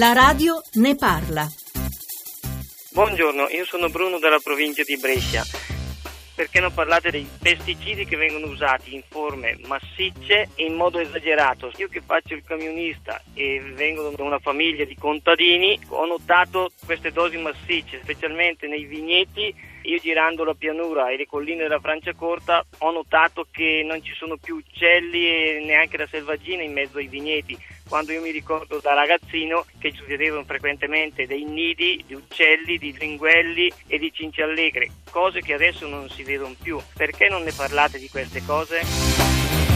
La radio ne parla. Buongiorno, io sono Bruno dalla provincia di Brescia. Perché non parlate dei pesticidi che vengono usati in forme massicce e in modo esagerato? Io che faccio il camionista e vengo da una famiglia di contadini, ho notato queste dosi massicce, specialmente nei vigneti io girando la pianura e le colline della Franciacorta ho notato che non ci sono più uccelli e neanche la selvaggina in mezzo ai vigneti. Quando io mi ricordo da ragazzino che ci vedevano frequentemente dei nidi di uccelli, di dringuelli e di cinciallegre, cose che adesso non si vedono più. Perché non ne parlate di queste cose?